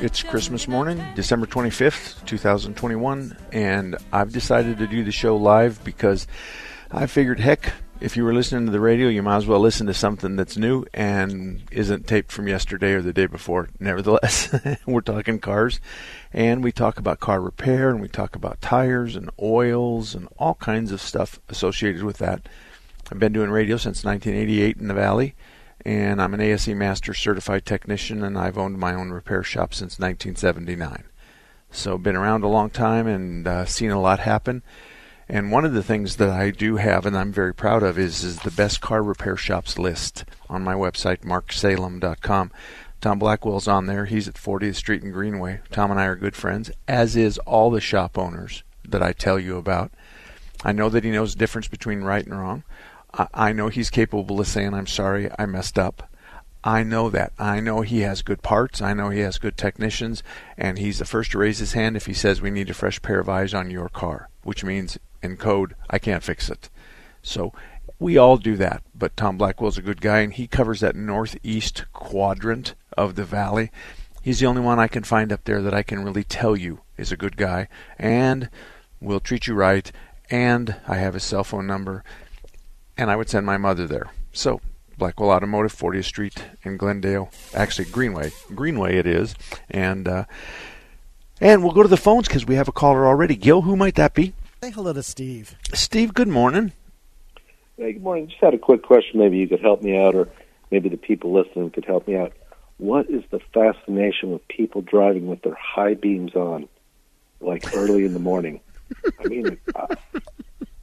It's Christmas morning, December 25th, 2021, and I've decided to do the show live because I figured, heck, if you were listening to the radio, you might as well listen to something that's new and isn't taped from yesterday or the day before. Nevertheless, we're talking cars, and we talk about car repair, and we talk about tires and oils and all kinds of stuff associated with that. I've been doing radio since 1988 in the Valley and I'm an ASE Master Certified Technician, and I've owned my own repair shop since 1979. So been around a long time and uh, seen a lot happen. And one of the things that I do have, and I'm very proud of, is is the best car repair shops list on my website, marksalem.com. Tom Blackwell's on there. He's at 40th Street and Greenway. Tom and I are good friends, as is all the shop owners that I tell you about. I know that he knows the difference between right and wrong. I know he's capable of saying, I'm sorry, I messed up. I know that. I know he has good parts. I know he has good technicians. And he's the first to raise his hand if he says, We need a fresh pair of eyes on your car, which means in code, I can't fix it. So we all do that. But Tom Blackwell's a good guy, and he covers that northeast quadrant of the valley. He's the only one I can find up there that I can really tell you is a good guy and will treat you right. And I have his cell phone number and I would send my mother there. So, Blackwell Automotive, 40th Street in Glendale, actually Greenway, Greenway it is, and uh, and we'll go to the phones because we have a caller already. Gil, who might that be? Say hello to Steve. Steve, good morning. Hey, good morning. Just had a quick question. Maybe you could help me out, or maybe the people listening could help me out. What is the fascination with people driving with their high beams on, like early in the morning? I mean, uh,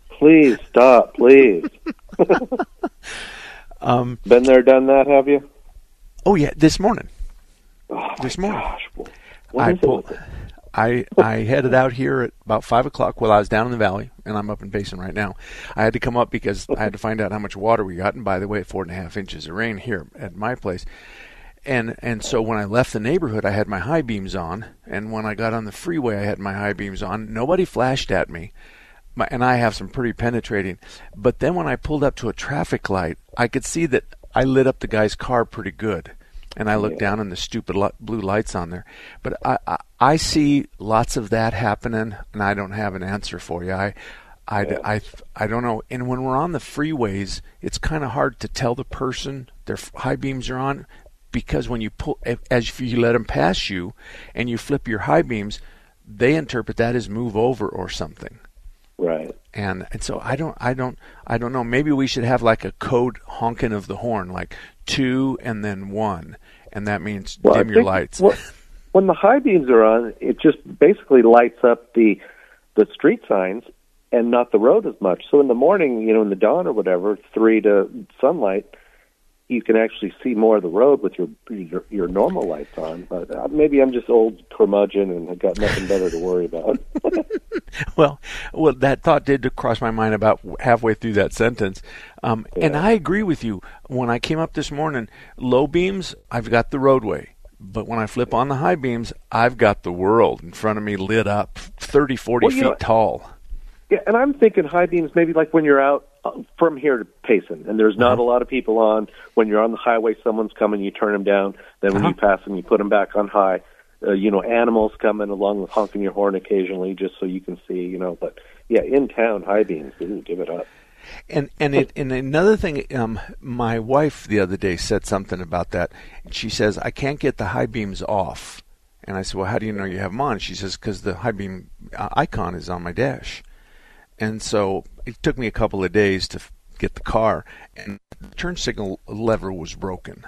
please stop, please. um, Been there, done that, have you? Oh yeah, this morning. Oh, this morning. Gosh. I pulled. I I headed out here at about five o'clock while I was down in the valley, and I'm up in Payson right now. I had to come up because I had to find out how much water we got, and by the way, four and a half inches of rain here at my place. And and so when I left the neighborhood, I had my high beams on, and when I got on the freeway, I had my high beams on. Nobody flashed at me my, and I have some pretty penetrating. But then when I pulled up to a traffic light, I could see that I lit up the guy's car pretty good. And I looked yeah. down and the stupid blue lights on there. But I, I, I see lots of that happening, and I don't have an answer for you. I I, yeah. I, I don't know. And when we're on the freeways, it's kind of hard to tell the person their high beams are on because when you pull, as if you let them pass you and you flip your high beams, they interpret that as move over or something. Right. And and so I don't I don't I don't know. Maybe we should have like a code honking of the horn, like two and then one, and that means well, dim your lights. when the high beams are on, it just basically lights up the the street signs and not the road as much. So in the morning, you know, in the dawn or whatever, three to sunlight, you can actually see more of the road with your your, your normal lights on. But uh, maybe I'm just old curmudgeon and I've got nothing better to worry about. well, well, that thought did cross my mind about halfway through that sentence, um, yeah. and I agree with you. When I came up this morning, low beams, I've got the roadway. But when I flip on the high beams, I've got the world in front of me lit up, 30, 40 well, feet know, tall. Yeah, and I'm thinking high beams maybe like when you're out uh, from here to Payson, and there's not uh-huh. a lot of people on. When you're on the highway, someone's coming, you turn them down. Then when uh-huh. you pass them, you put them back on high. Uh, you know, animals coming along with honking your horn occasionally, just so you can see. You know, but yeah, in town, high beams, ooh, give it up. And and it and another thing, um, my wife the other day said something about that. She says I can't get the high beams off, And I said, well, how do you know you have them on? She says, because the high beam uh, icon is on my dash. And so it took me a couple of days to get the car, and the turn signal lever was broken.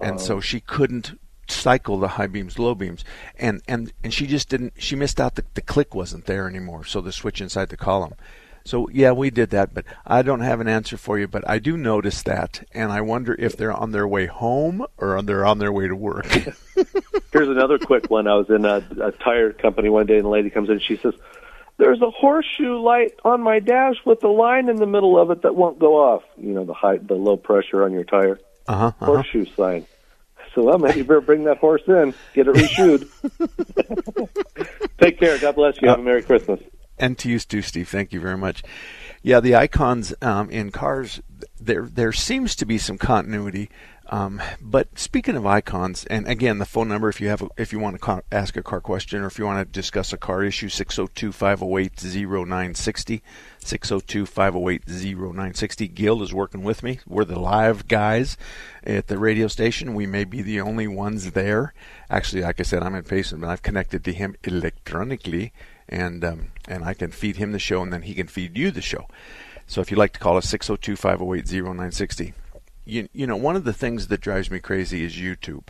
And oh. so she couldn't cycle the high beams, low beams, and and and she just didn't. She missed out. The the click wasn't there anymore. So the switch inside the column. So yeah, we did that, but I don't have an answer for you. But I do notice that, and I wonder if they're on their way home or they're on their way to work. Here's another quick one. I was in a, a tire company one day, and the lady comes in. and She says, "There's a horseshoe light on my dash with a line in the middle of it that won't go off. You know, the high, the low pressure on your tire. Uh-huh, uh-huh. Horseshoe sign." So, well, maybe you better bring that horse in, get it reshoed. Take care. God bless you. Have a Merry Christmas. And to you too, Steve. Thank you very much. Yeah, the icons um, in cars, there there seems to be some continuity. Um, but speaking of icons, and again, the phone number if you have a, if you want to ask a car question or if you want to discuss a car issue, 602-508-0960, 602-508-0960. Gil is working with me. We're the live guys at the radio station. We may be the only ones there. Actually, like I said, I'm in Payson, but I've connected to him electronically, and um, and I can feed him the show, and then he can feed you the show. So if you'd like to call us, 602-508-0960 you, you know, one of the things that drives me crazy is YouTube.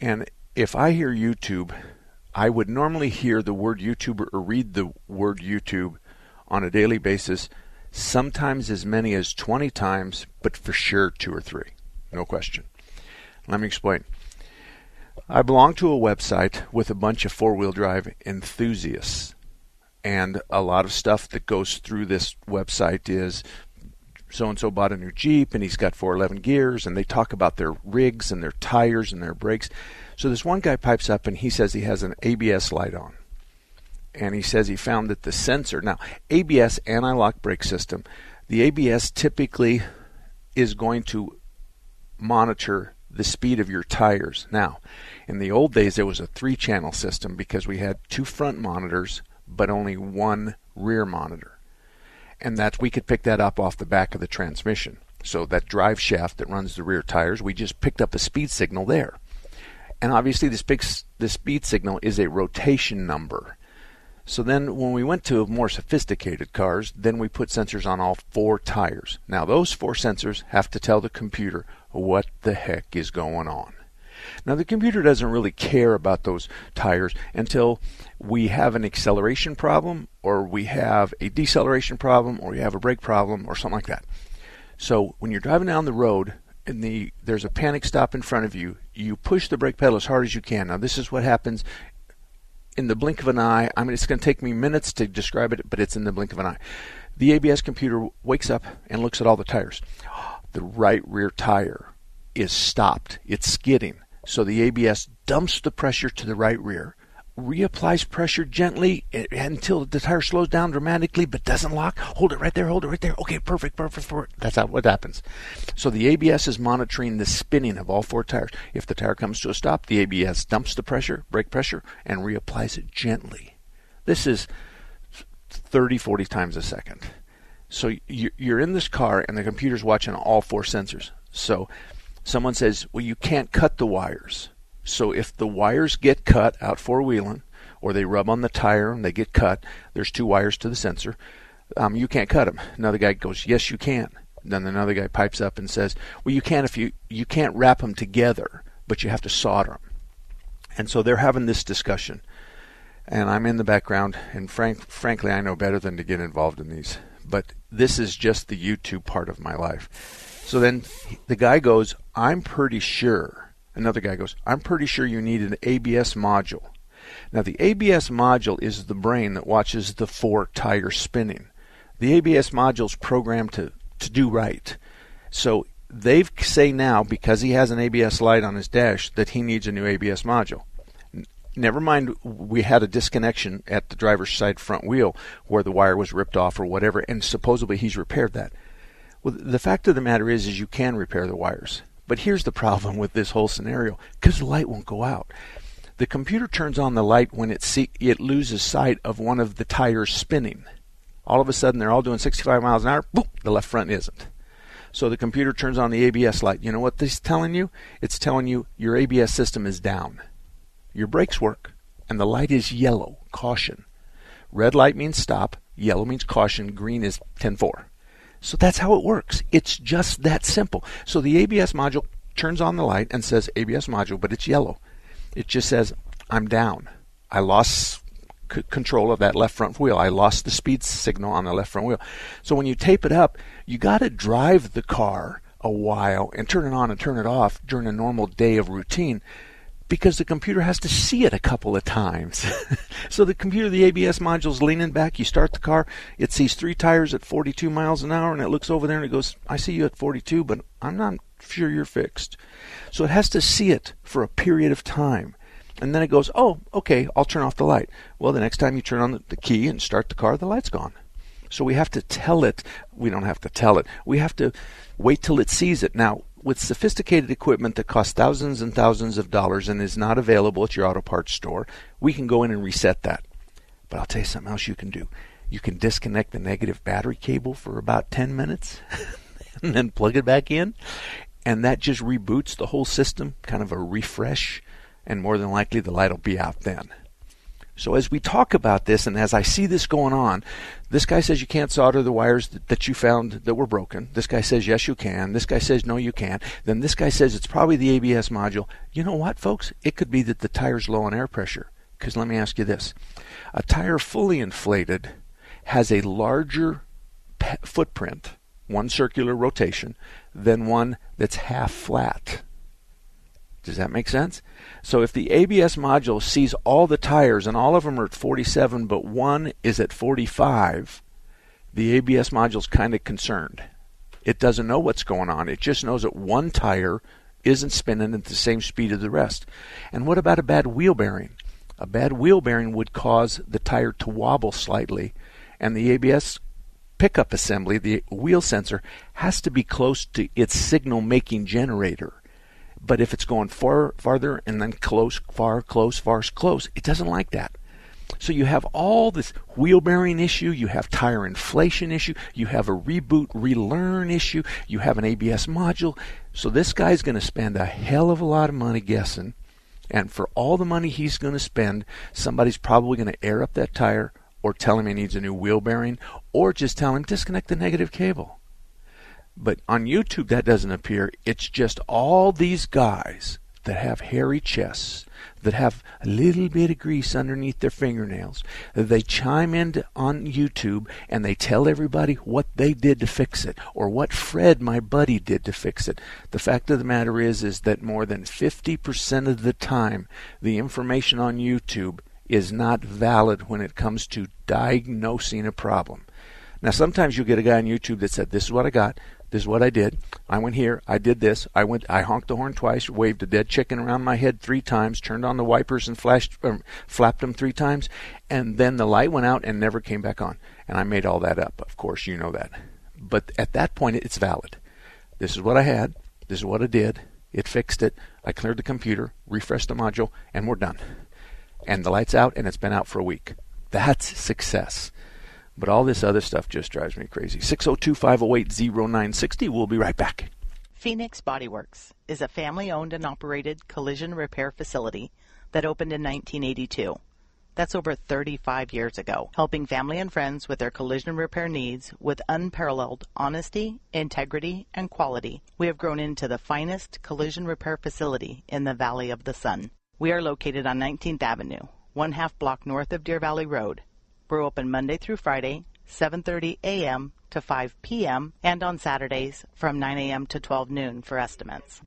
And if I hear YouTube, I would normally hear the word YouTube or read the word YouTube on a daily basis, sometimes as many as 20 times, but for sure two or three. No question. Let me explain. I belong to a website with a bunch of four wheel drive enthusiasts. And a lot of stuff that goes through this website is so and so bought a new Jeep and he's got 411 gears and they talk about their rigs and their tires and their brakes. So this one guy pipes up and he says he has an ABS light on. And he says he found that the sensor, now ABS anti-lock brake system, the ABS typically is going to monitor the speed of your tires. Now, in the old days there was a three-channel system because we had two front monitors but only one rear monitor and that we could pick that up off the back of the transmission. So that drive shaft that runs the rear tires, we just picked up a speed signal there. And obviously this big speed signal is a rotation number. So then when we went to more sophisticated cars, then we put sensors on all four tires. Now those four sensors have to tell the computer what the heck is going on. Now, the computer doesn't really care about those tires until we have an acceleration problem, or we have a deceleration problem, or we have a brake problem, or something like that. So, when you're driving down the road and the there's a panic stop in front of you, you push the brake pedal as hard as you can. Now, this is what happens in the blink of an eye. I mean, it's going to take me minutes to describe it, but it's in the blink of an eye. The ABS computer wakes up and looks at all the tires. The right rear tire is stopped. It's skidding. So the ABS dumps the pressure to the right rear, reapplies pressure gently eh, until the tire slows down dramatically but doesn't lock. Hold it right there, hold it right there. Okay, perfect, perfect, perfect. That's how what happens. So the ABS is monitoring the spinning of all four tires. If the tire comes to a stop, the ABS dumps the pressure, brake pressure, and reapplies it gently. This is 30, 40 times a second. So you're in this car and the computer's watching all four sensors. So someone says, well, you can't cut the wires. So if the wires get cut out four wheeling, or they rub on the tire and they get cut, there's two wires to the sensor. Um, you can't cut them. Another guy goes, yes, you can. Then another guy pipes up and says, well, you can if you you can't wrap them together, but you have to solder them. And so they're having this discussion, and I'm in the background. And frank, frankly, I know better than to get involved in these. But this is just the YouTube part of my life. So then the guy goes, I'm pretty sure. Another guy goes, I'm pretty sure you need an ABS module. Now, the ABS module is the brain that watches the four tires spinning. The ABS module is programmed to, to do right. So they say now, because he has an ABS light on his dash, that he needs a new ABS module. Never mind, we had a disconnection at the driver's side front wheel where the wire was ripped off or whatever, and supposedly he's repaired that. Well, the fact of the matter is, is you can repair the wires. But here's the problem with this whole scenario, because the light won't go out. The computer turns on the light when it see, it loses sight of one of the tires spinning. All of a sudden, they're all doing 65 miles an hour. Boom, the left front isn't. So the computer turns on the ABS light. You know what this is telling you? It's telling you your ABS system is down. your brakes work. And the light is yellow, caution. Red light means stop, yellow means caution, green is 10 4. So that's how it works. It's just that simple. So the ABS module turns on the light and says ABS module, but it's yellow. It just says, I'm down. I lost c- control of that left front wheel. I lost the speed signal on the left front wheel. So when you tape it up, you got to drive the car a while and turn it on and turn it off during a normal day of routine because the computer has to see it a couple of times. so the computer, the ABS module's leaning back. You start the car, it sees three tires at 42 miles an hour, and it looks over there and it goes, I see you at 42, but I'm not sure you're fixed. So it has to see it for a period of time. And then it goes, oh, okay, I'll turn off the light. Well, the next time you turn on the key and start the car, the light's gone. So we have to tell it. We don't have to tell it. We have to wait till it sees it. Now, with sophisticated equipment that costs thousands and thousands of dollars and is not available at your auto parts store, we can go in and reset that. But I'll tell you something else you can do. You can disconnect the negative battery cable for about 10 minutes and then plug it back in. And that just reboots the whole system, kind of a refresh. And more than likely, the light will be out then. So as we talk about this, and as I see this going on, this guy says you can't solder the wires that, you found that were broken. This guy says yes you can. This guy says no you can't. Then this guy says it's probably the ABS module. You know what, folks? It could be that the tire's low on air pressure. Because let me ask you this: a tire fully inflated has a larger pe- footprint, one circular rotation, than one that's half flat. Does that make sense? So if the ABS module sees all the tires and all of them are at 47 but one is at 45, the ABS module's kind of concerned. It doesn't know what's going on. It just knows that one tire isn't spinning at the same speed as the rest. And what about a bad wheel bearing? A bad wheel bearing would cause the tire to wobble slightly, and the ABS pickup assembly, the wheel sensor, has to be close to its signal making generator. But if it's going far farther and then close, far, close, far, close, it doesn't like that. So you have all this wheel bearing issue, you have tire inflation issue, you have a reboot, relearn issue, you have an ABS module. So this guy's going to spend a hell of a lot of money guessing. And for all the money he's going to spend, somebody's probably going to air up that tire or tell him he needs a new wheel bearing or just tell him disconnect the negative cable. But on YouTube, that doesn't appear. It's just all these guys that have hairy chests, that have a little bit of grease underneath their fingernails. They chime in on YouTube and they tell everybody what they did to fix it or what Fred, my buddy, did to fix it. The fact of the matter is, is that more than 50% of the time, the information on YouTube is not valid when it comes to diagnosing a problem. Now, sometimes you get a guy on YouTube that said, This is what I got. This is what I did. I went here. I did this. I went. I honked the horn twice, waved a dead chicken around my head three times, turned on the wipers and flashed, um, flapped them three times, and then the light went out and never came back on. And I made all that up. Of course, you know that. But at that point, it's valid. This is what I had. This is what I did. It fixed it. I cleared the computer, refreshed the module, and we're done. And the light's out, and it's been out for a week. That's success. But all this other stuff just drives me crazy. 602 508 0960. We'll be right back. Phoenix Bodyworks is a family owned and operated collision repair facility that opened in 1982. That's over 35 years ago, helping family and friends with their collision repair needs with unparalleled honesty, integrity, and quality. We have grown into the finest collision repair facility in the Valley of the Sun. We are located on 19th Avenue, one half block north of Deer Valley Road, we're open Monday through Friday, 7:30 a.m. to 5 p.m. and on Saturdays from 9 a.m. to 12 noon for estimates.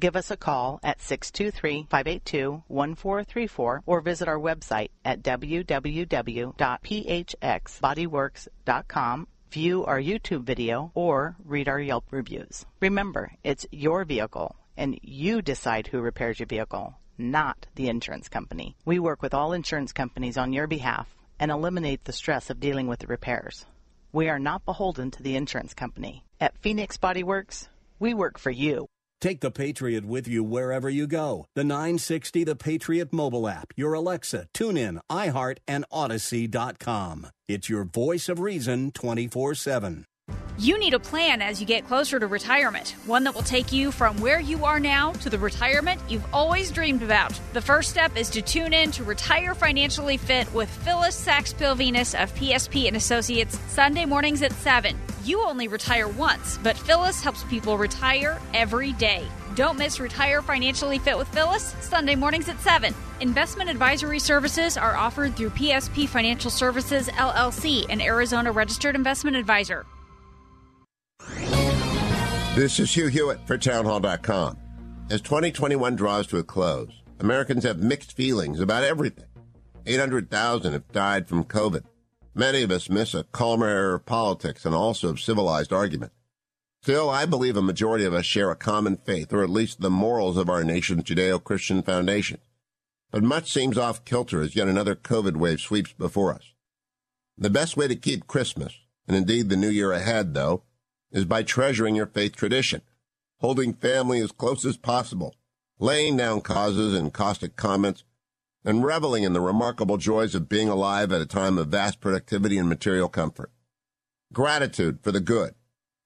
Give us a call at 623-582-1434 or visit our website at www.phxbodyworks.com view our YouTube video, or read our Yelp reviews. Remember, it's your vehicle, and you decide who repairs your vehicle, not the insurance company. We work with all insurance companies on your behalf and eliminate the stress of dealing with the repairs. We are not beholden to the insurance company. At Phoenix Bodyworks, we work for you. Take the Patriot with you wherever you go. The 960 The Patriot mobile app, your Alexa, TuneIn, iHeart, and Odyssey.com. It's your voice of reason 24 7. You need a plan as you get closer to retirement, one that will take you from where you are now to the retirement you've always dreamed about. The first step is to tune in to Retire Financially Fit with Phyllis Sachs Pilvinus of PSP and Associates Sunday mornings at 7. You only retire once, but Phyllis helps people retire every day. Don't miss Retire Financially Fit with Phyllis Sunday mornings at 7. Investment advisory services are offered through PSP Financial Services LLC, an Arizona registered investment advisor. This is Hugh Hewitt for Townhall.com. As 2021 draws to a close, Americans have mixed feelings about everything. 800,000 have died from COVID. Many of us miss a calmer era of politics and also of civilized argument. Still, I believe a majority of us share a common faith, or at least the morals of our nation's Judeo-Christian foundation. But much seems off kilter as yet another COVID wave sweeps before us. The best way to keep Christmas, and indeed the new year ahead, though, is by treasuring your faith tradition, holding family as close as possible, laying down causes and caustic comments, and reveling in the remarkable joys of being alive at a time of vast productivity and material comfort. Gratitude for the good,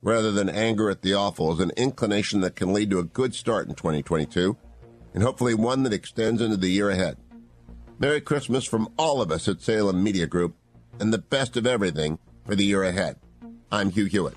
rather than anger at the awful, is an inclination that can lead to a good start in 2022, and hopefully one that extends into the year ahead. Merry Christmas from all of us at Salem Media Group, and the best of everything for the year ahead. I'm Hugh Hewitt.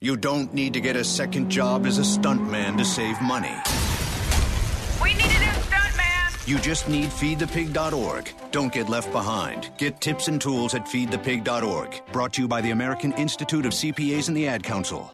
You don't need to get a second job as a stuntman to save money. We need a new stuntman! You just need feedthepig.org. Don't get left behind. Get tips and tools at feedthepig.org. Brought to you by the American Institute of CPAs and the Ad Council.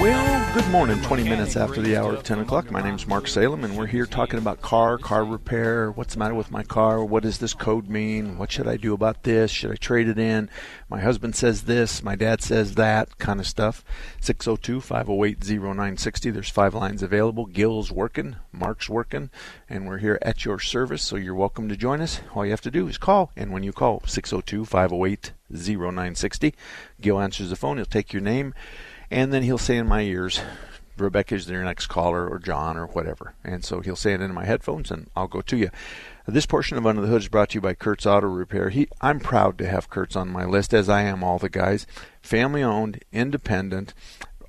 Well, good morning. 20 minutes after the hour of 10 o'clock. My name's Mark Salem, and we're here talking about car, car repair. What's the matter with my car? What does this code mean? What should I do about this? Should I trade it in? My husband says this. My dad says that kind of stuff. 602 508 0960. There's five lines available. Gil's working, Mark's working, and we're here at your service, so you're welcome to join us. All you have to do is call, and when you call, 602 508 0960, Gil answers the phone. He'll take your name and then he'll say in my ears, Rebecca is your next caller, or John, or whatever. And so he'll say it into my headphones, and I'll go to you. This portion of Under the Hood is brought to you by Kurt's Auto Repair. He, I'm proud to have Kurt's on my list, as I am all the guys. Family owned, independent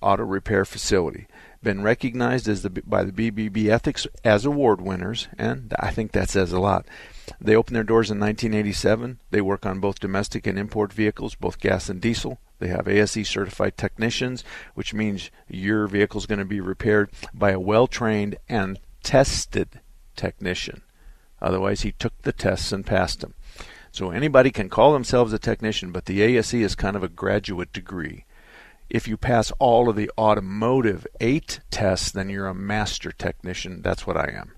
auto repair facility. Been recognized as the, by the BBB Ethics as award winners, and I think that says a lot. They opened their doors in 1987. They work on both domestic and import vehicles, both gas and diesel. They have ASE certified technicians, which means your vehicle is going to be repaired by a well trained and tested technician. Otherwise, he took the tests and passed them. So anybody can call themselves a technician, but the ASE is kind of a graduate degree. If you pass all of the automotive eight tests, then you're a master technician. That's what I am.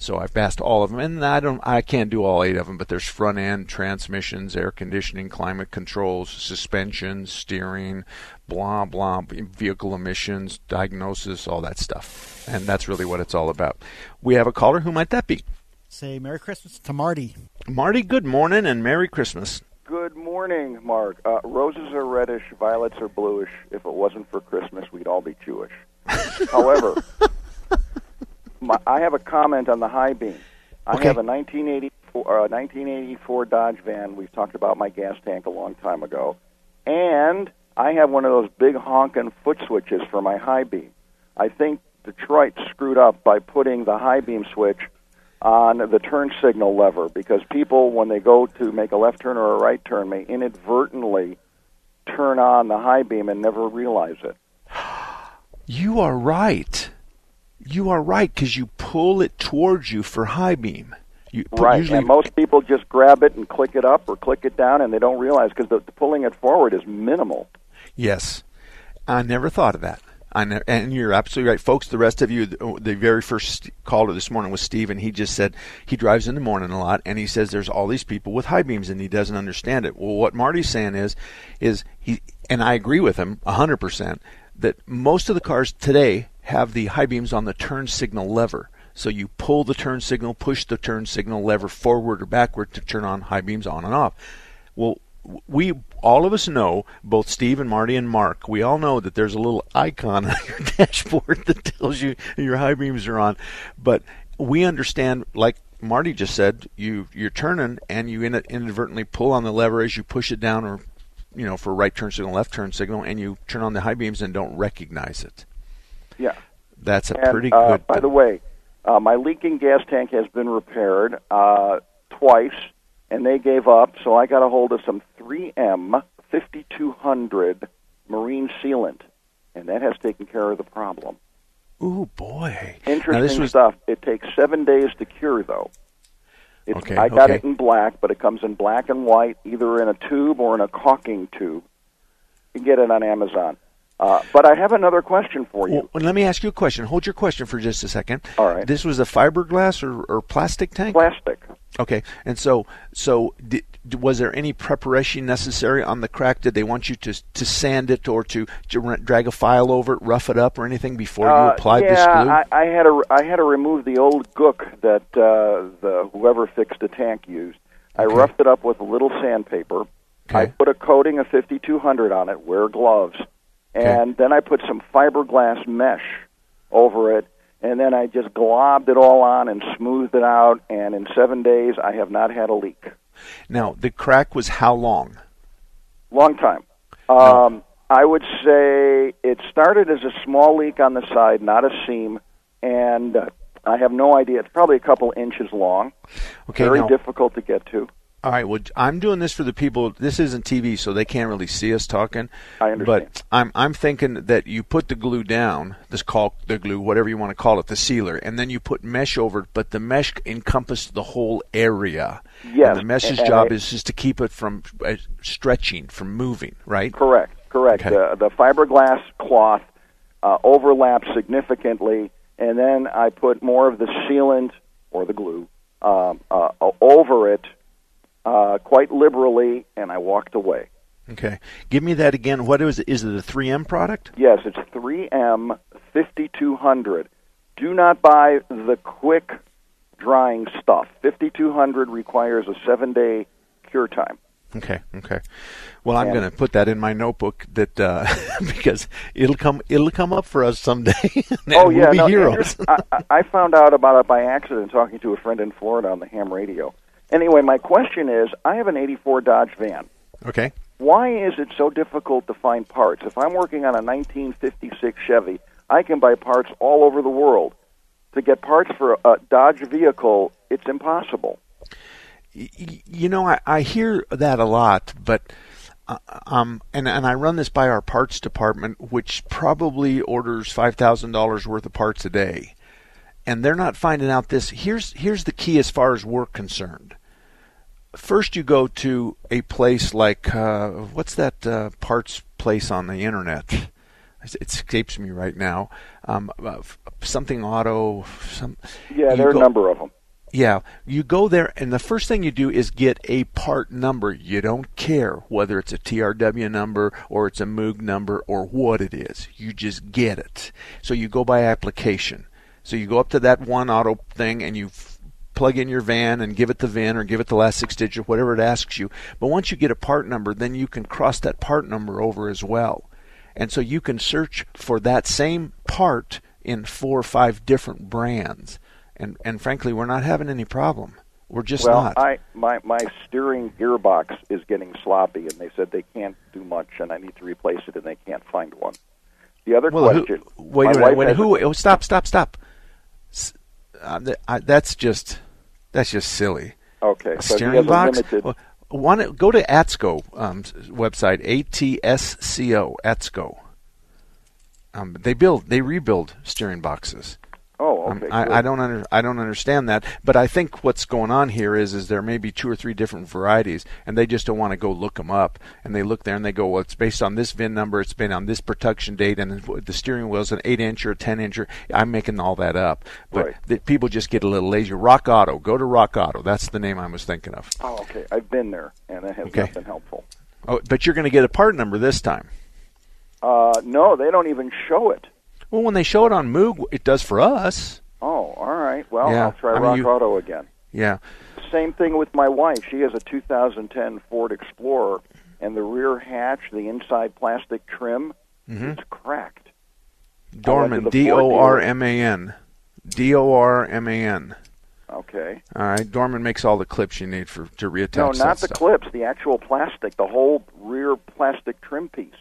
So I've passed all of them, and I don't, I can't do all eight of them. But there's front end, transmissions, air conditioning, climate controls, suspension, steering, blah blah, vehicle emissions, diagnosis, all that stuff, and that's really what it's all about. We have a caller. Who might that be? Say Merry Christmas to Marty. Marty, good morning and Merry Christmas. Good morning, Mark. Uh, roses are reddish, violets are bluish. If it wasn't for Christmas, we'd all be Jewish. However, my, I have a comment on the high beam. I Okay. have a 1984, uh, 1984 Dodge van. We've talked about my gas tank a long time ago, and I have one of those big honking foot switches for my high beam. I think Detroit screwed up by putting the high beam switch on the turn signal lever because people, when they go to make a left turn or a right turn, may inadvertently turn on the high beam and never realize it. You are right. You are right because you pull it towards you for high beam. You Right, Usually, and most people just grab it and click it up or click it down, and they don't realize because the, the pulling it forward is minimal. yes. I never thought of that. And, and you're absolutely right, folks. The rest of you, the very first caller this morning was Steve, and he just said he drives in the morning a lot, and he says there's all these people with high beams, and he doesn't understand it. Well, what Marty's saying is, is he, and I agree with him hundred percent, that most of the cars today have the high beams on the turn signal lever. So you pull the turn signal, push the turn signal lever forward or backward to turn on high beams on and off. Well, we all of us know, both Steve and Marty and Mark, we all know that there's a little icon on your dashboard that tells you your high beams are on. But we understand, like Marty just said, you you're turning and you inadvertently pull on the lever as you push it down, or you know, for right turn signal, left turn signal, and you turn on the high beams and don't recognize it. Yeah, that's a and, pretty uh, good. By the way, uh, my leaking gas tank has been repaired uh, twice and they gave up. So I got a hold of some 3M 5200 marine sealant, and that has taken care of the problem. Ooh boy! Interesting was... stuff. It takes seven days to cure, though. It's, okay, I got okay. it in black, but it comes in black and white, either in a tube or in a caulking tube. You can get it on Amazon. Uh, but I have another question for you. Well, let me ask you a question. Hold your question for just a second. All right. This was a fiberglass or, or plastic tank? Plastic. Okay. And so, so did, was there any preparation necessary on the crack? Did they want you to to sand it or to, to drag a file over it, rough it up, or anything before you Uh, applied yeah, this glue? I, I had to I had to remove the old gook that uh, the whoever fixed the tank used. I Okay. roughed it up with a little sandpaper. I put a coating of 5200 on it. Wear gloves, and then I put some fiberglass mesh over it, and then I just globbed it all on and smoothed it out. And in seven days, I have not had a leak. Now, the crack was how long? Long time. Um, I would say it started as a small leak on the side, not a seam, and uh, I have no idea. It's probably a couple inches long. Okay, Very now- difficult to get to. All right. Well, I'm doing this for the people. This isn't TV, so they can't really see us talking. I understand. But I'm I'm thinking that you put the glue down, this caulk, the glue, whatever you want to call it, the sealer, and then you put mesh over it. But the mesh encompassed the whole area. Yes, And the mesh's and- job and I- is just to keep it from uh, stretching, from moving. Right. Correct. Correct. Okay. The, the fiberglass cloth uh, overlaps significantly, and then I put more of the sealant or the glue um, uh, over it uh, quite liberally, and I walked away. Okay. Give me that again. What is it? Is it a 3M product? Yes, it's 3M 5200. Do not buy the quick drying stuff. 5200 requires a seven day cure time. Okay, okay. Well, I'm going to put that in my notebook that uh, because it'll come it'll come up for us someday. oh we'll yeah, be no, I- I found out about it by accident talking to a friend in Florida on the ham radio. Anyway, my question is, I have an '84 Dodge van. okay. Why is it so difficult to find parts? If I'm working on a 1956 Chevy, I can buy parts all over the world. To get parts for a Dodge vehicle, it's impossible. You know, I, I hear that a lot, but uh, um, and and I run this by our parts department, which probably orders five thousand dollars worth of parts a day, and they're not finding out this. Here's here's the key as far as we're concerned. First, you go to a place like uh, what's that uh, parts place on the internet? It escapes me right now. Um, uh, something auto. Some. Yeah, there are a number of them. yeah, you go there, and the first thing you do is get a part number. You don't care whether it's a TRW number or it's a Moog number or what it is. You just get it. So you go by application. So you go up to that one auto thing and you plug in your van and give it the VIN or give it the last six digits, whatever it asks you. But once you get a part number, then you can cross that part number over as well. And so you can search for that same part in four or five different brands. And and frankly, we're not having any problem. We're just well, not. I my my steering gearbox is getting sloppy, and they said they can't do much, and I need to replace it, and they can't find one. The other well, who, question. wait a minute. Wait, who? Oh, stop! Stop! Stop! Uh, I, that's just that's just silly. Okay, A so steering box. limited- Well, one, go to ATSCO um, website. A T S C O ATSCO. Um, they build, they rebuild steering boxes. Oh, Oh, okay. Um, I, I, don't under, I don't understand that, but I think what's going on here is is there may be two or three different varieties, and they just don't want to go look them up, and they look there and they go, well, it's based on this VIN number, it's been on this production date, and the steering wheel is an eight inch or a ten inch. I'm making all that up, but right. the, people just get a little lazy. Rock Auto, go to Rock Auto. That's the name I was thinking of. Oh, okay. I've been there, and it has okay. not been helpful. Oh, but you're going to get a part number this time. Uh, no, they don't even show it. Well, when they show it on Moog, it does for us. Oh, all right. Well, yeah. I'll try I mean, Rock you, Auto again. Yeah. Same thing with my wife. She has a 2010 Ford Explorer, and the rear hatch, the inside plastic trim, mm-hmm. is cracked. Dorman, D O R M A N. D O R M A N. Okay. All right. Dorman makes all the clips you need for to reattach. No, not the stuff. clips. The actual plastic, the whole rear plastic trim piece.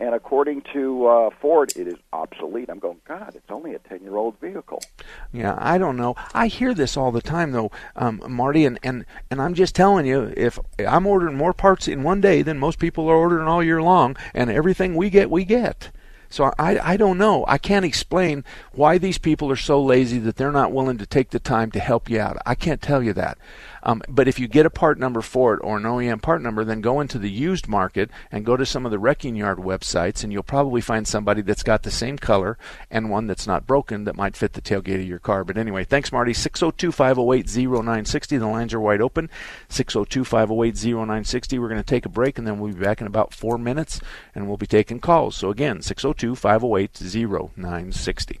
And according to uh, Ford, it is obsolete. I'm going, God, it's only a 10 year old vehicle. Yeah, I don't know. I hear this all the time, though, um, Marty, and, and, and I'm just telling you, if I'm ordering more parts in one day than most people are ordering all year long, and everything we get, we get. So I, I don't know. I can't explain why these people are so lazy that they're not willing to take the time to help you out. I can't tell you that. Um, but if you get a part number for it or an OEM part number, then go into the used market and go to some of the wrecking yard websites, and you'll probably find somebody that's got the same color and one that's not broken that might fit the tailgate of your car. But anyway, thanks, Marty. 602 508 0960. The lines are wide open. 602 508 0960. We're going to take a break, and then we'll be back in about four minutes, and we'll be taking calls. So again, 602 508 0960.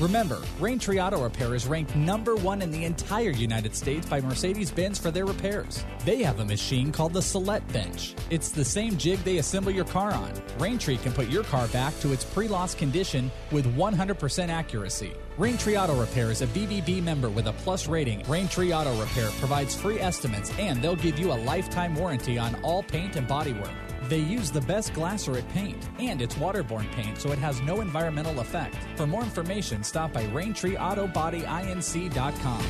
Remember, Raintree Auto Repair is ranked number one in the entire United States by Mercedes Benz for their repairs. They have a machine called the Select Bench. It's the same jig they assemble your car on. Raintree can put your car back to its pre loss condition with 100% accuracy. Raintree Auto Repair is a BBB member with a plus rating. Raintree Auto Repair provides free estimates and they'll give you a lifetime warranty on all paint and bodywork. They use the best Glasurit paint, and it's waterborne paint, so it has no environmental effect. For more information, stop by RaintreeAutoBodyInc.com.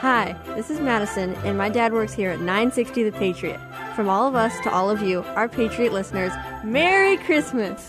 Hi, this is Madison, and my dad works here at 960 The Patriot. From all of us to all of you, our Patriot listeners, Merry Christmas!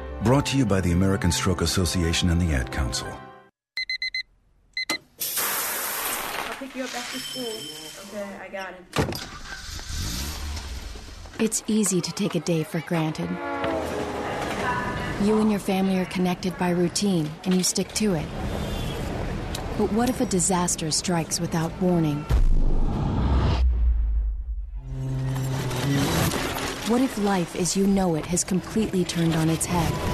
Brought to you by the American Stroke Association and the Ad Council. I'll pick you up after school. Okay, I got it. It's easy to take a day for granted. You and your family are connected by routine, and you stick to it. But what if a disaster strikes without warning? What if life as you know it has completely turned on its head?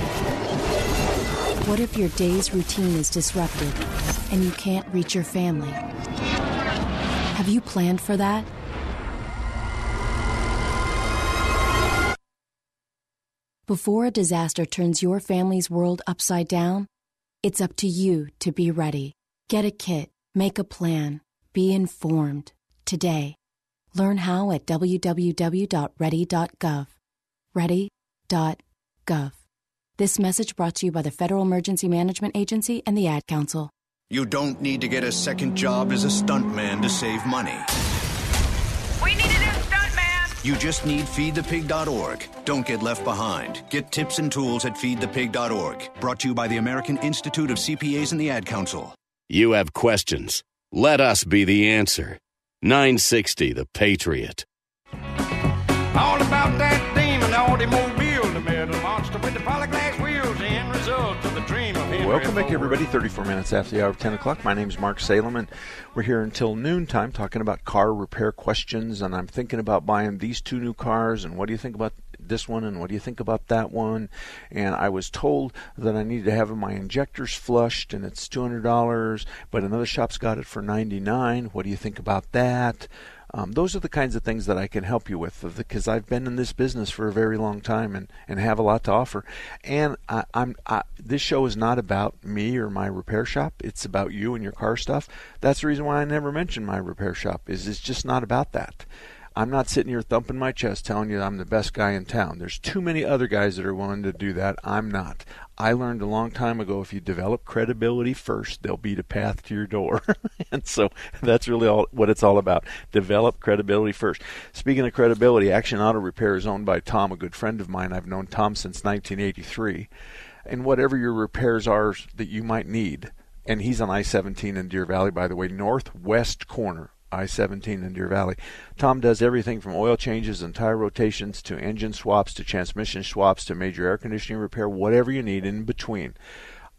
What if your day's routine is disrupted and you can't reach your family? Have you planned for that? Before a disaster turns your family's world upside down, it's up to you to be ready. Get a kit, make a plan, be informed today. Learn how at www.ready.gov. Ready.gov. This message brought to you by the Federal Emergency Management Agency and the Ad Council. You don't need to get a second job as a stuntman to save money. We need a new stuntman. You just need feedthepig.org. Don't get left behind. Get tips and tools at feedthepig.org. Brought to you by the American Institute of CPAs and the Ad Council. You have questions. Let us be the answer. 960 The Patriot. All about that demon automobile, the metal monster with the polyglass Welcome back, everybody. 34 minutes after the hour of 10 o'clock. My name's Mark Salem, and we're here until noontime talking about car repair questions. And I'm thinking about buying these two new cars, and what do you think about this one, and what do you think about that one? And I was told that I need to have my injectors flushed, and it's $200, but another shop's got it for 99 What do you think about that? Um, those are the kinds of things that I can help you with because I've been in this business for a very long time and, and have a lot to offer. And I, I'm I, this show is not about me or my repair shop. It's about you and your car stuff. That's the reason why I never mention my repair shop. Is it's just not about that. I'm not sitting here thumping my chest telling you I'm the best guy in town. There's too many other guys that are willing to do that. I'm not. I learned a long time ago if you develop credibility first, there'll be the path to your door. and so that's really all what it's all about. Develop credibility first. Speaking of credibility, Action Auto Repair is owned by Tom, a good friend of mine. I've known Tom since 1983. And whatever your repairs are that you might need, and he's on I-17 in Deer Valley, by the way, northwest corner I-17 in Deer Valley. Tom does everything from oil changes and tire rotations to engine swaps to transmission swaps to major air conditioning repair, whatever you need in between.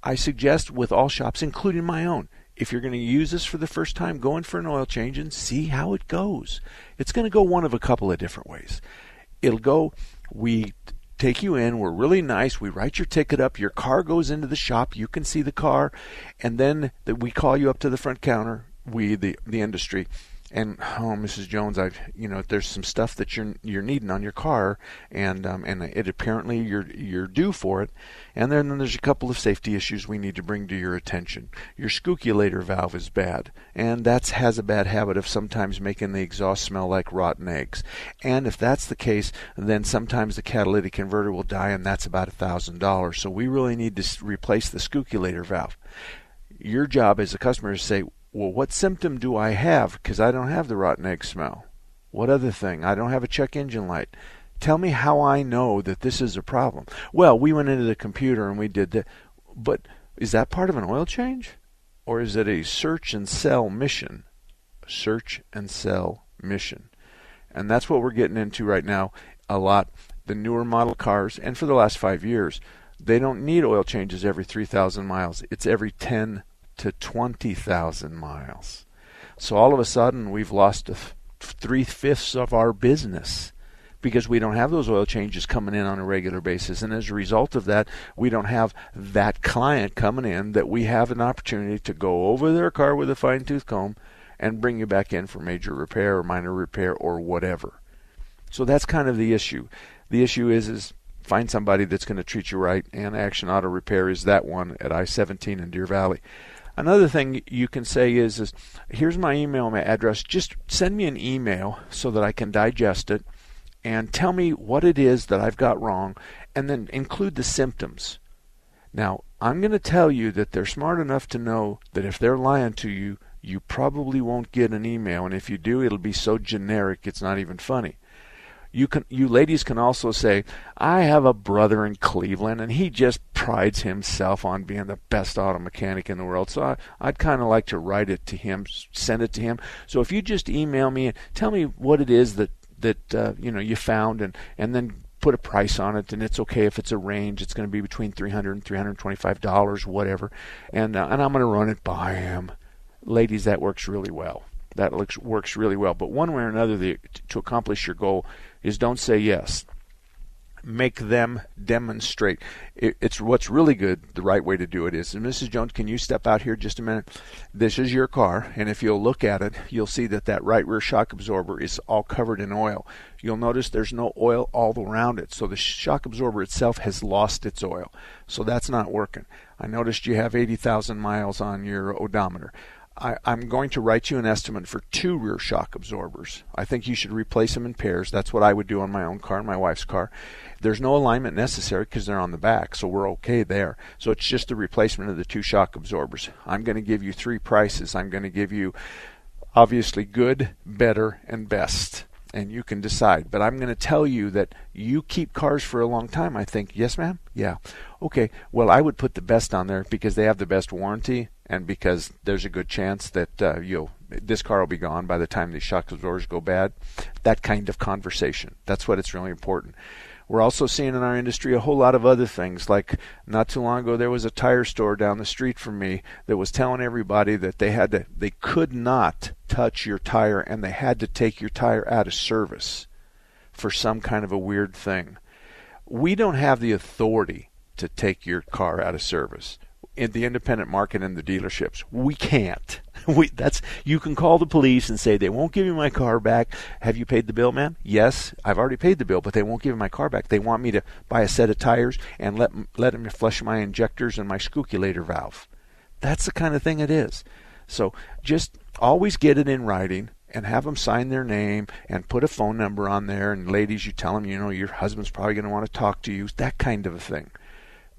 I suggest with all shops, including my own, if you're going to use this for the first time, go in for an oil change and see how it goes. It's going to go one of a couple of different ways. It'll go, we take you in, we're really nice, we write your ticket up, your car goes into the shop, you can see the car, and then we call you up to the front counter, we the the industry. And oh mrs jones i've you know there's some stuff that you're you're needing on your car and um, and it apparently you're you're due for it. And then, then there's a couple of safety issues we need to bring to your attention. Your scooculator valve is bad and that has a bad habit of sometimes making the exhaust smell like rotten eggs. And if that's the case then sometimes the catalytic converter will die and that's about a thousand dollars. So we really need to replace the scooculator valve. Your job as a customer is to say well, what symptom do I have? Because I don't have the rotten egg smell. What other thing? I don't have a check engine light. Tell me how I know that this is a problem. Well, we went into the computer and we did that. But is that part of an oil change? Or is it a search and sell mission? Search and sell mission. And that's what we're getting into right now a lot. The newer model cars, and for the last five years, they don't need oil changes every 3,000 miles. It's every 10 to 20,000 miles. So all of a sudden, we've lost three fifths of our business because we don't have those oil changes coming in on a regular basis. And as a result of that, we don't have that client coming in that we have an opportunity to go over their car with a fine tooth comb and bring you back in for major repair or minor repair or whatever. So that's kind of the issue. The issue is is find somebody that's going to treat you right, and Action Auto Repair is that one at I-17 in Deer Valley. Another thing you can say is, is here's my email address. Just send me an email so that I can digest it and tell me what it is that I've got wrong and then include the symptoms. Now, I'm going to tell you that they're smart enough to know that if they're lying to you, you probably won't get an email and if you do, it'll be so generic it's not even funny you can you ladies can also say i have a brother in cleveland and he just prides himself on being the best auto mechanic in the world. So I, I'd kind of like to write it to him send it to him. So if you just email me and tell me what it is that that uh, you know you found and and then put a price on it and it's okay if it's a range it's going to be between 300 and 325 dollars whatever. And uh, and i'm going to run it by him. Ladies that works really well. That looks, works really well. But one way or another the, to accomplish your goal is don't say yes. make them demonstrate. It, it's what's really good. The right way to do it is, Mrs. Jones, can you step out here just a minute? This is your car, and if you'll look at it, you'll see that that right rear shock absorber is all covered in oil. You'll notice there's no oil all around it, so the shock absorber itself has lost its oil. So that's not working. I noticed you have 80,000 miles on your odometer. I, am going to write you an estimate for two rear shock absorbers. I think you should replace them in pairs. That's what I would do on my own car, my wife's car. There's no alignment necessary because they're on the back, so we're okay there. So it's just the replacement of the two shock absorbers. I'm going to give you three prices. I'm going to give you obviously good, better, and best. And you can decide. But I'm going to tell you that you keep cars for a long time. I think, yes, ma'am? Yeah. Okay. Well, I would put the best on there because they have the best warranty and because there's a good chance that uh, you'll this car will be gone by the time these shock absorbers go bad. That kind of conversation. That's what it's really important. We're also seeing in our industry a whole lot of other things. Like not too long ago, there was a tire store down the street from me that was telling everybody that they had to, they could not touch your tire and they had to take your tire out of service for some kind of a weird thing. We don't have the authority to take your car out of service in the independent market and the dealerships. We can't. We, that's you can call the police and say they won't give me my car back. Have you paid the bill, man? Yes, I've already paid the bill, but they won't give me my car back. They want me to buy a set of tires and let let them flush my injectors and my scooculator valve. That's the kind of thing it is. So just always get it in writing and have them sign their name and put a phone number on there. And ladies, you tell them, you know, your husband's probably going to want to talk to you. That kind of a thing.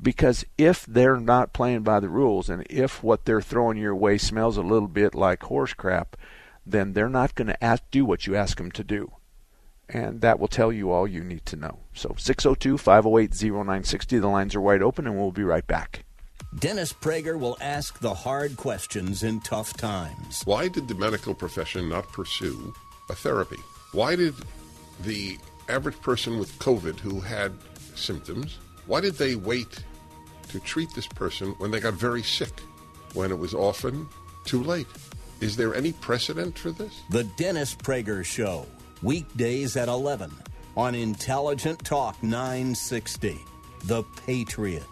Because if they're not playing by the rules and if what they're throwing your way smells a little bit like horse crap, then they're not going to do what you ask them to do. And that will tell you all you need to know. So 602 508 0960. The lines are wide open, and we'll be right back. Dennis Prager will ask the hard questions in tough times. Why did the medical profession not pursue a therapy? Why did the average person with COVID who had symptoms, why did they wait to treat this person when they got very sick, when it was often too late. Is there any precedent for this? The Dennis Prager Show, weekdays at 11 on Intelligent Talk 960. The Patriot.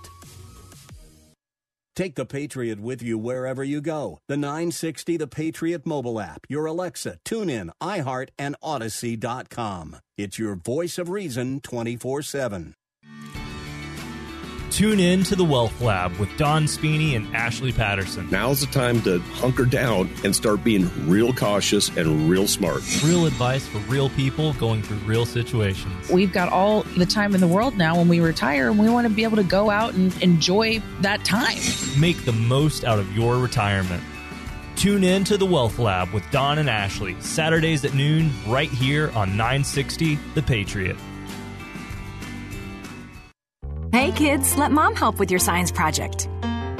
Take the Patriot with you wherever you go. The 960 The Patriot mobile app, your Alexa, TuneIn, iHeart, and Odyssey.com. It's your voice of reason 24 7. Tune in to the Wealth Lab with Don Spini and Ashley Patterson. Now's the time to hunker down and start being real cautious and real smart. Real advice for real people going through real situations. We've got all the time in the world now when we retire, and we want to be able to go out and enjoy that time. Make the most out of your retirement. Tune in to the Wealth Lab with Don and Ashley, Saturdays at noon, right here on 960 The Patriot. Hey kids, let mom help with your science project.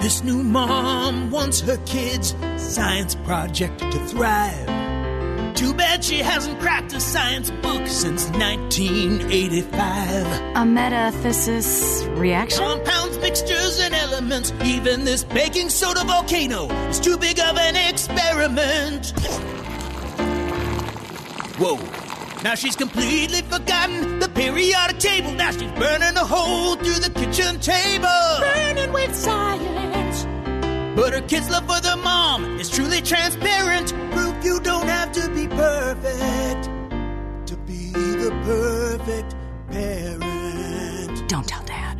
This new mom wants her kids' science project to thrive. Too bad she hasn't cracked a science book since 1985. A metathesis reaction? Compounds, mixtures, and elements. Even this baking soda volcano is too big of an experiment. Whoa. Now she's completely forgotten the periodic table. Now she's burning a hole through the kitchen table. Burning with science. But her kids' love for their mom is truly transparent. Proof you don't have to be perfect to be the perfect parent. Don't tell Dad.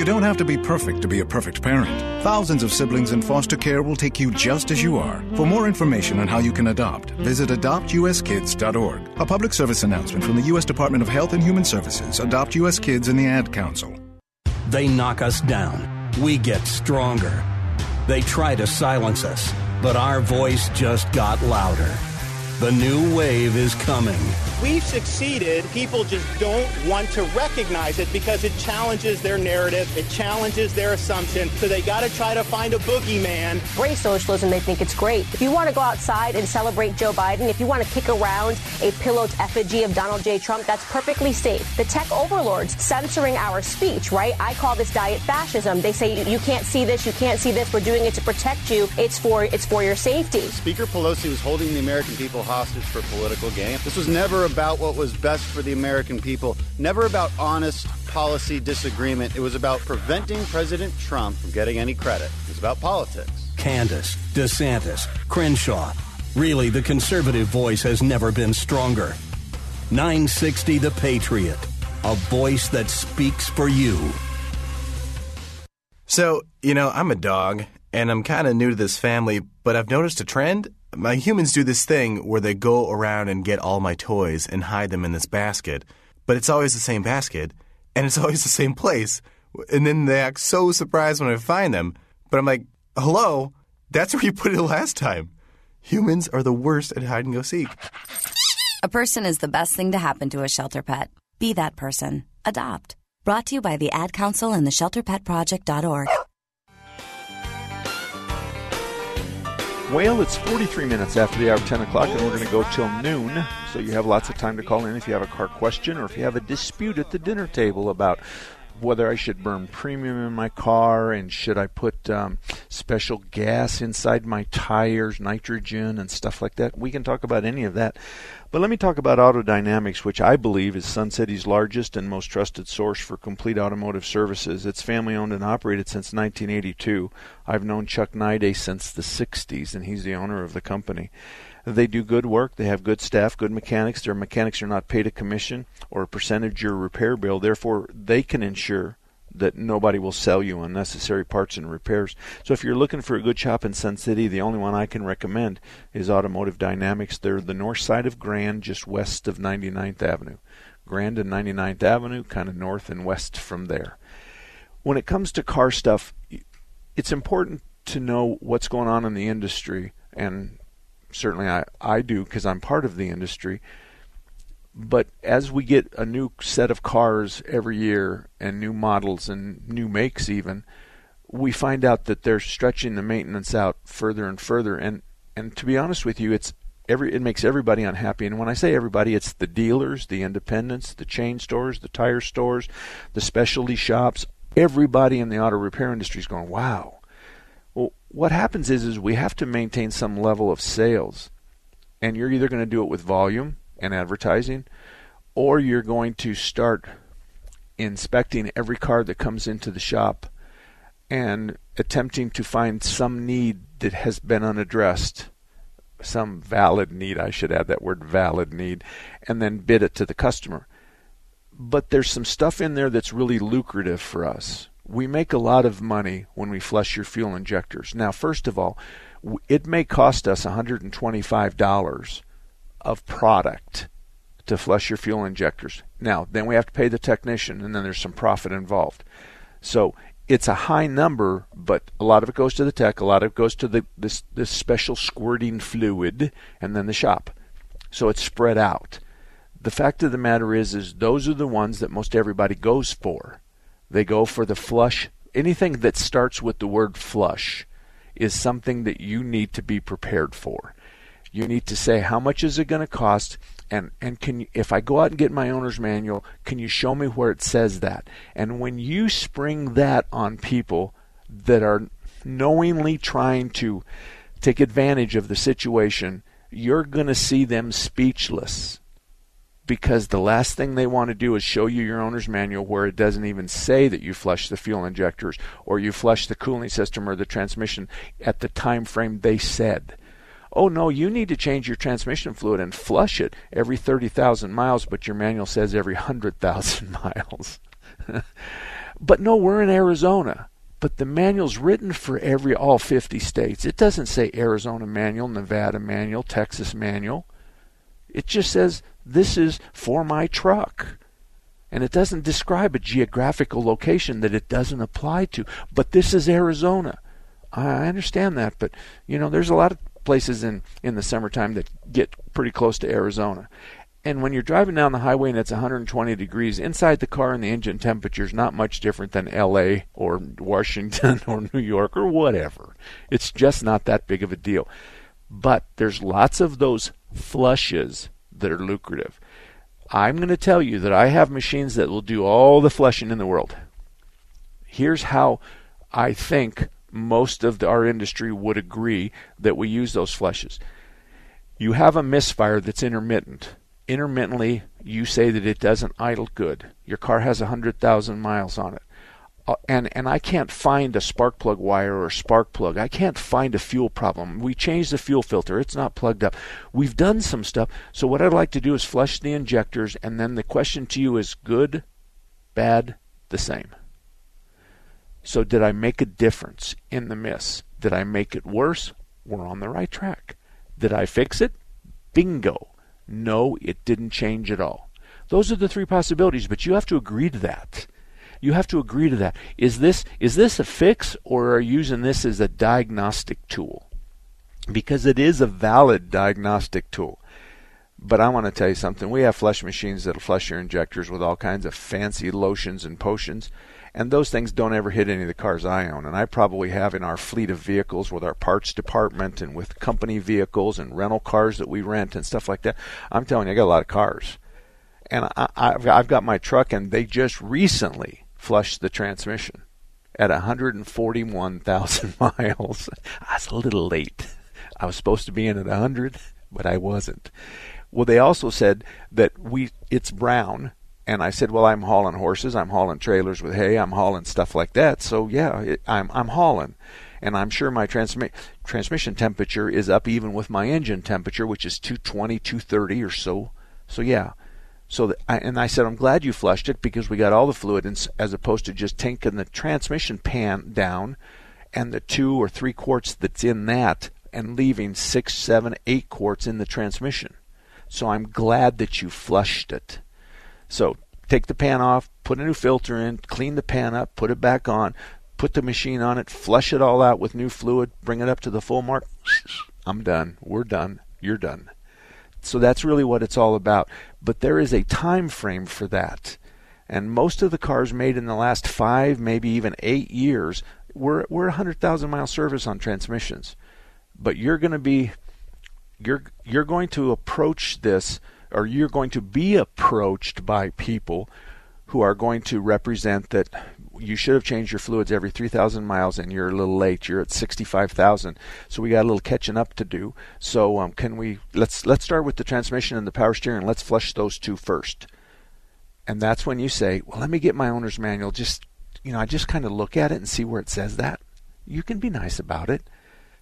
You don't have to be perfect to be a perfect parent. Thousands of siblings in foster care will take you just as you are. For more information on how you can adopt, visit adoptuskids.org. A public service announcement from the U.S. Department of Health and Human Services, Adopt U.S. Kids, and the Ad Council. They knock us down. We get stronger. They try to silence us, but our voice just got louder. The new wave is coming. We've succeeded. People just don't want to recognize it because it challenges their narrative, it challenges their assumption. So they got to try to find a boogeyman. Race socialism, they think it's great. If you want to go outside and celebrate Joe Biden, if you want to kick around a pillowed effigy of Donald J. Trump, that's perfectly safe. The tech overlords censoring our speech, right? I call this diet fascism. They say you can't see this, you can't see this. We're doing it to protect you. It's for it's for your safety. Speaker Pelosi was holding the American people hostage for political gain. This was never about what was best for the American people, never about honest policy disagreement. It was about preventing President Trump from getting any credit. It was about politics. Candace, DeSantis, Crenshaw. Really, the conservative voice has never been stronger. 960 The Patriot, a voice that speaks for you. So, you know, I'm a dog, and I'm kind of new to this family, but I've noticed a trend. My humans do this thing where they go around and get all my toys and hide them in this basket, but it's always the same basket, and it's always the same place. And then they act so surprised when I find them. But I'm like, hello, that's where you put it last time. Humans are the worst at hide and go seek. A person is the best thing to happen to a shelter pet. Be that person. Adopt. Brought to you by the Ad Council and the ShelterPetProject.org. Well, it's 43 minutes after the hour of 10 o'clock, and we're going to go till noon. So you have lots of time to call in if you have a car question or if you have a dispute at the dinner table about whether I should burn premium in my car and should I put um, special gas inside my tires, nitrogen, and stuff like that. We can talk about any of that. But let me talk about Autodynamics, which I believe is Sun City's largest and most trusted source for complete automotive services. It's family owned and operated since 1982. I've known Chuck Nide since the 60s, and he's the owner of the company. They do good work. They have good staff, good mechanics. Their mechanics are not paid a commission or a percentage of your repair bill. Therefore, they can ensure that nobody will sell you unnecessary parts and repairs. So if you're looking for a good shop in Sun City, the only one I can recommend is Automotive Dynamics. They're the north side of Grand, just west of 99th Avenue. Grand and 99th Avenue, kind of north and west from there. When it comes to car stuff, it's important to know what's going on in the industry, and certainly I, I do because I'm part of the industry. But as we get a new set of cars every year and new models and new makes even we find out that they're stretching the maintenance out further and further. And and to be honest with you it's every it makes everybody unhappy. And when I say everybody it's the dealers the independents the chain stores the tire stores the specialty shops. Everybody in the auto repair industry is going wow what happens is is we have to maintain some level of sales and you're either going to do it with volume and advertising, or you're going to start inspecting every car that comes into the shop and attempting to find some need that has been unaddressed, some valid need, I should add that word valid need, and then bid it to the customer. But there's some stuff in there that's really lucrative for us. We make a lot of money when we flush your fuel injectors. Now, first of all, it may cost us $125 of product to flush your fuel injectors. Now, then we have to pay the technician, and then there's some profit involved. So it's a high number, but a lot of it goes to the tech, a lot of it goes to the this this special squirting fluid, and then the shop. So it's spread out. The fact of the matter is, is those are the ones that most everybody goes for. They go for the flush. Anything that starts with the word flush is something that you need to be prepared for. You need to say how much is it going to cost, and and can if I go out and get my owner's manual, can you show me where it says that? And when you spring that on people that are knowingly trying to take advantage of the situation, you're going to see them speechless because the last thing they want to do is show you your owner's manual where it doesn't even say that you flush the fuel injectors or you flush the cooling system or the transmission at the time frame they said oh no, you need to change your transmission fluid and flush it every 30,000 miles, but your manual says every 100,000 miles. but no, we're in Arizona. But the manual's written for every all 50 states. It doesn't say Arizona manual, Nevada manual, Texas manual. It just says this is for my truck. And it doesn't describe a geographical location that it doesn't apply to. But this is Arizona. I understand that, but you know, there's a lot of places in, in the summertime that get pretty close to Arizona. And when you're driving down the highway and it's 120 degrees, inside the car and the engine temperature is not much different than LA or Washington or New York or whatever. It's just not that big of a deal. But there's lots of those flushes that are lucrative. I'm going to tell you that I have machines that will do all the flushing in the world. Here's how I think most of our industry would agree that we use those flushes. You have a misfire that's intermittent. intermittently you say that it doesn't idle good. Your car has a 100,000 miles on it. Uh, and and I can't find a spark plug wire or spark plug. I can't find a fuel problem. We changed the fuel filter. It's not plugged up. We've done some stuff. So what I'd like to do is flush the injectors and then the question to you is good, bad, the same. So did I make a difference in the miss? Did I make it worse? We're on the right track. Did I fix it? Bingo. No, it didn't change at all. Those are the three possibilities, but you have to agree to that. You have to agree to that. Is this is this a fix or are you using this as a diagnostic tool? Because it is a valid diagnostic tool. But I want to tell you something. We have flush machines that'll flush your injectors with all kinds of fancy lotions and potions. And those things don't ever hit any of the cars I own. And I probably have in our fleet of vehicles with our parts department and with company vehicles and rental cars that we rent and stuff like that. I'm telling you, I got a lot of cars. And I, I've got my truck, and they just recently flushed the transmission at 141,000 miles. I was a little late. I was supposed to be in at 100, but I wasn't. Well, they also said that we it's brown and I said, "Well, I'm hauling horses, I'm hauling trailers with hay, I'm hauling stuff like that. So yeah, it, I'm I'm hauling." And I'm sure my transmi- transmission temperature is up even with my engine temperature, which is 220, 230 or so. So yeah, so that I, and I said, I'm glad you flushed it because we got all the fluid in, as opposed to just taking the transmission pan down and the two or three quarts that's in that and leaving six, seven, eight quarts in the transmission. So I'm glad that you flushed it. So take the pan off, put a new filter in, clean the pan up, put it back on, put the machine on it, flush it all out with new fluid, bring it up to the full mark. I'm done. We're done. You're done. So that's really what it's all about. But there is a time frame for that. And most of the cars made in the last five, maybe even eight years, we're we're a hundred thousand mile service on transmissions. But you're going to be you're you're going to approach this or you're going to be approached by people who are going to represent that you should have changed your fluids every 3,000 miles and you're a little late. You're at 65,000. So we got a little catching up to do. So um, can we let's let's start with the transmission and the power steering. Let's flush those two first. And that's when you say, well, let me get my owner's manual. Just you know, I just kind of look at it and see where it says that. You can be nice about it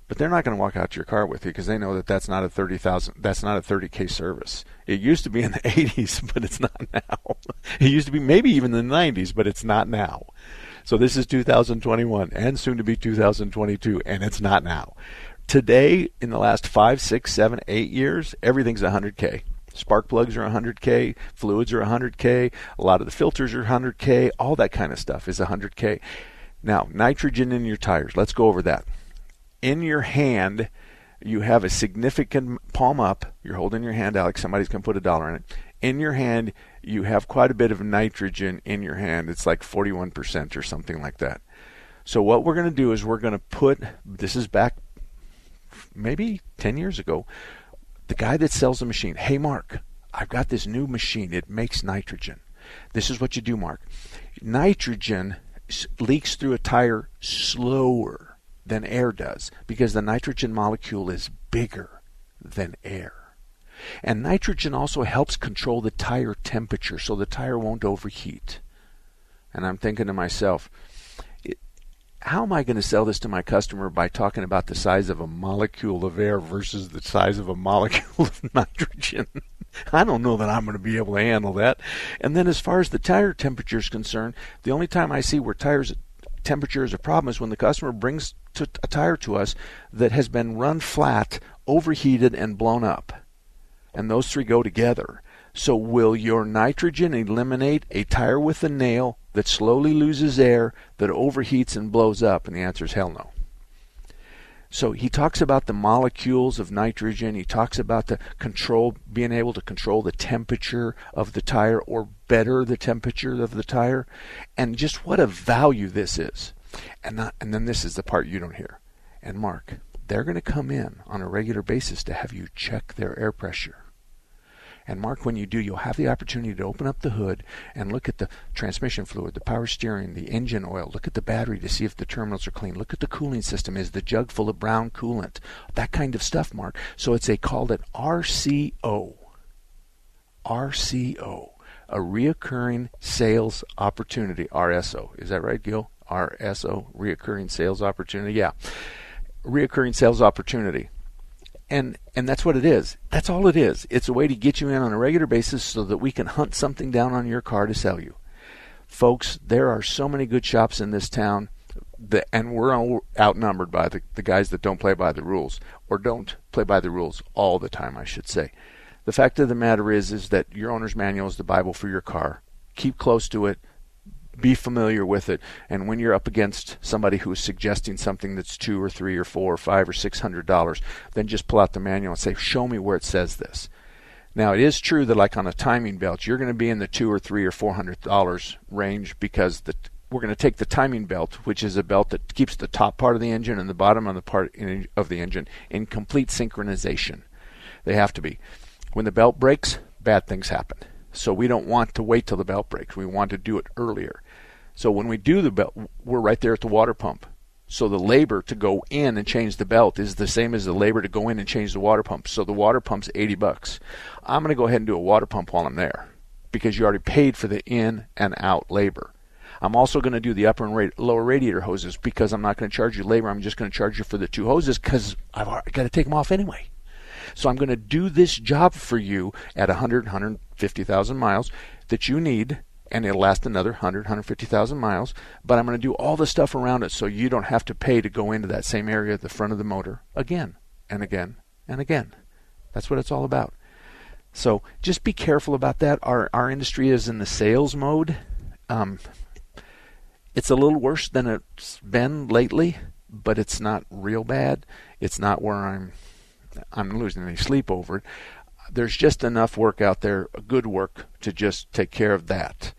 but they're not going to walk out to your car with you because they know that that's not a 30,000 that's not a 30k service. It used to be in the 80s, but it's not now. It used to be maybe even the 90s, but it's not now. So this is 2021 and soon to be 2022 and it's not now. Today in the last 5, 6, 7, 8 years, everything's 100k. Spark plugs are 100k, fluids are 100k, a lot of the filters are 100k, all that kind of stuff is 100k. Now, nitrogen in your tires. Let's go over that in your hand, you have a significant palm up. You're holding your hand out like somebody's going to put a dollar in it. In your hand, you have quite a bit of nitrogen in your hand. It's like 41% or something like that. So, what we're going to do is we're going to put this is back maybe 10 years ago. The guy that sells the machine, hey, Mark, I've got this new machine. It makes nitrogen. This is what you do, Mark. Nitrogen leaks through a tire slower than air does because the nitrogen molecule is bigger than air. And nitrogen also helps control the tire temperature so the tire won't overheat. And I'm thinking to myself, how am I going to sell this to my customer by talking about the size of a molecule of air versus the size of a molecule of nitrogen? I don't know that I'm going to be able to handle that. And then, as far as the tire temperature is concerned, the only time I see where tires temperature is a problem is when the customer brings to a tire to us that has been run flat, overheated, and blown up. And those three go together. So, will your nitrogen eliminate a tire with a nail that slowly loses air, that overheats and blows up? And the answer is hell no. So he talks about the molecules of nitrogen. He talks about the control, being able to control the temperature of the tire or better the temperature of the tire, and just what a value this is. And not, and then this is the part you don't hear. And Mark, they're going to come in on a regular basis to have you check their air pressure. And Mark, when you do, you'll have the opportunity to open up the hood and look at the transmission fluid, the power steering, the engine oil. Look at the battery to see if the terminals are clean. Look at the cooling system. Is the jug full of brown coolant? That kind of stuff, Mark. So it's a called an RCO. RCO, a reoccurring sales opportunity. RSO. Is that right, Gil? RSO, reoccurring sales opportunity. Yeah. Reoccurring sales opportunity. And and that's what it is. That's all it is. It's a way to get you in on a regular basis so that we can hunt something down on your car to sell you. Folks, there are so many good shops in this town that, and we're outnumbered by the, the guys that don't play by the rules or don't play by the rules all the time, I should say. The fact of the matter is, is that your owner's manual is the Bible for your car. Keep close to it. Be familiar with it. And when you're up against somebody who is suggesting something that's two or three or four or five or six hundred dollars, then just pull out the manual and say, "Show me where it says this." Now it is true that, like on a timing belt, you're going to be in the two or three or four hundred dollars range because the we're going to take the timing belt, which is a belt that keeps the top part of the engine and the bottom of the part in, of the engine in complete synchronization. They have to be. When the belt breaks, bad things happen. So we don't want to wait till the belt breaks. We want to do it earlier. So when we do the belt, we're right there at the water pump. So the labor to go in and change the belt is the same as the labor to go in and change the water pump. So the water pump's 80 bucks. I'm going to go ahead and do a water pump while I'm there because you already paid for the in and out labor. I'm also going to do the upper and lower radiator hoses because I'm not going to charge you labor. I'm just going to charge you for the two hoses because I've got to take them off anyway. So I'm going to do this job for you at 100, 150,000 miles that you need, and it'll last another 100, 150,000 miles. But I'm going to do all the stuff around it so you don't have to pay to go into that same area at the front of the motor again and again and again. That's what it's all about. So just be careful about that. Our our industry is in the sales mode. Um, it's a little worse than it's been lately, but it's not real bad. It's not where I'm I'm losing any sleep over it. There's just enough work out there, good work, to just take care of that.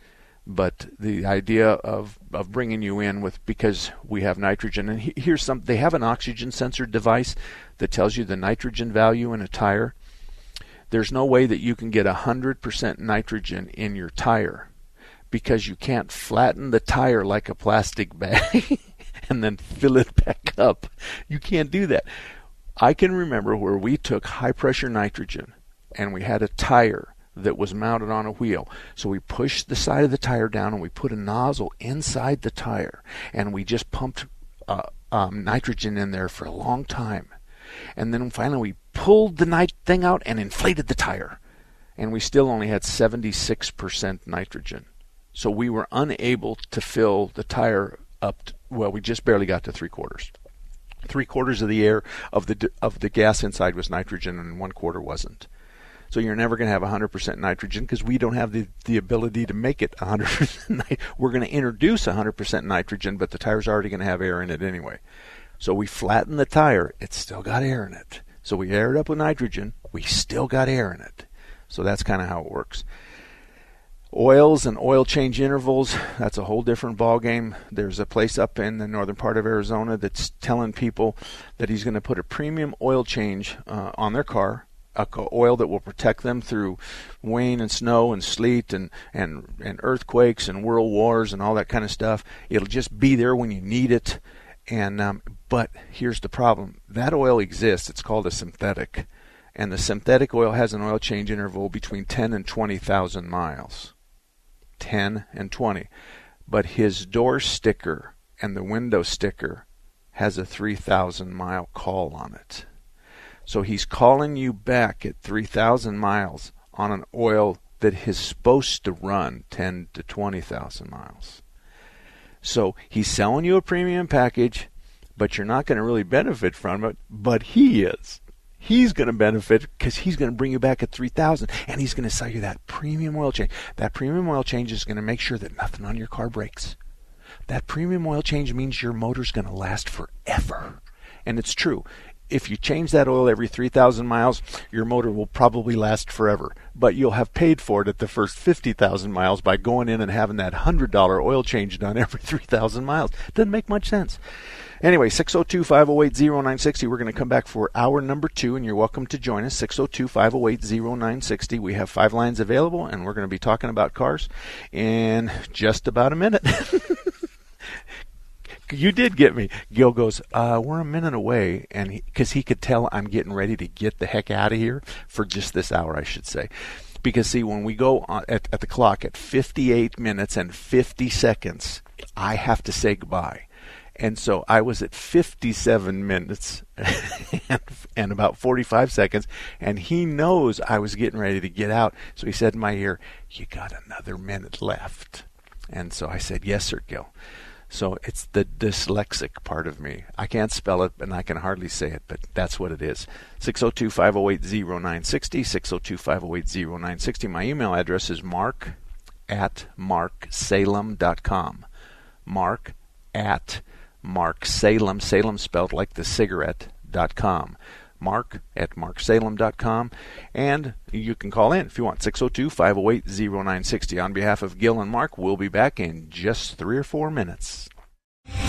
But the idea of, of bringing you in with because we have nitrogen, and here's some, they have an oxygen sensor device that tells you the nitrogen value in a tire. There's no way that you can get 100% nitrogen in your tire because you can't flatten the tire like a plastic bag and then fill it back up. You can't do that. I can remember where we took high pressure nitrogen and we had a tire that was mounted on a wheel. So we pushed the side of the tire down and we put a nozzle inside the tire and we just pumped uh, um, nitrogen in there for a long time. And then finally we pulled the nit- thing out and inflated the tire. And we still only had 76% nitrogen. So we were unable to fill the tire up. To, well, we just barely got to three quarters. Three quarters of the air of the of the gas inside was nitrogen, and one quarter wasn't. So you're never going to have 100% nitrogen because we don't have the, the ability to make it 100%. We're going to introduce 100% nitrogen, but the tire's already going to have air in it anyway. So we flatten the tire, it's still got air in it. So we air it up with nitrogen, we still got air in it. So that's kind of how it works. Oils and oil change intervals, that's a whole different ballgame. There's a place up in the northern part of Arizona that's telling people that he's going to put a premium oil change uh, on their car, oil that will protect them through rain and snow and sleet and, and, and earthquakes and world wars and all that kind of stuff. It'll just be there when you need it. And um, but here's the problem: that oil exists. It's called a synthetic, and the synthetic oil has an oil change interval between 10 and 20,000 miles. 10 and 20. But his door sticker and the window sticker has a 3,000 mile call on it. So he's calling you back at 3,000 miles on an oil that is supposed to run 10 to 20,000 miles. So he's selling you a premium package, but you're not going to really benefit from it, but he is he's going to benefit because he's going to bring you back at 3000 and he's going to sell you that premium oil change. That premium oil change is going to make sure that nothing on your car breaks. That premium oil change means your motor's going to last forever. And it's true. If you change that oil every 3,000 miles, your motor will probably last forever. But you'll have paid for it at the first 50,000 miles by going in and having that $100 oil change done every 3,000 miles. Doesn't make much sense. Anyway, 602 508 0960. We're going to come back for hour number two, and you're welcome to join us. 602 508 0960. We have five lines available, and we're going to be talking about cars in just about a minute. you did get me. Gil goes, uh, we're a minute away, and because he, he, could tell I'm getting ready to get the heck out of here for just this hour, I should say. Because see, when we go at, at the clock at 58 minutes and 50 seconds, I have to say goodbye. And so I was at 57 minutes and, and, about 45 seconds, and he knows I was getting ready to get out. So he said in my ear, You got another minute left. And so I said, Yes, sir, Gil. So it's the dyslexic part of me. I can't spell it and I can hardly say it, but that's what it is. 602 508 0960. 602 508 0960. My email address is mark at marksalem.com. Mark at marksalem, Salem spelled like the cigarette, dot com mark at marksalem.com. And you can call in if you want, 602 508 0960. On behalf of Gil and Mark, we'll be back in just three or four minutes.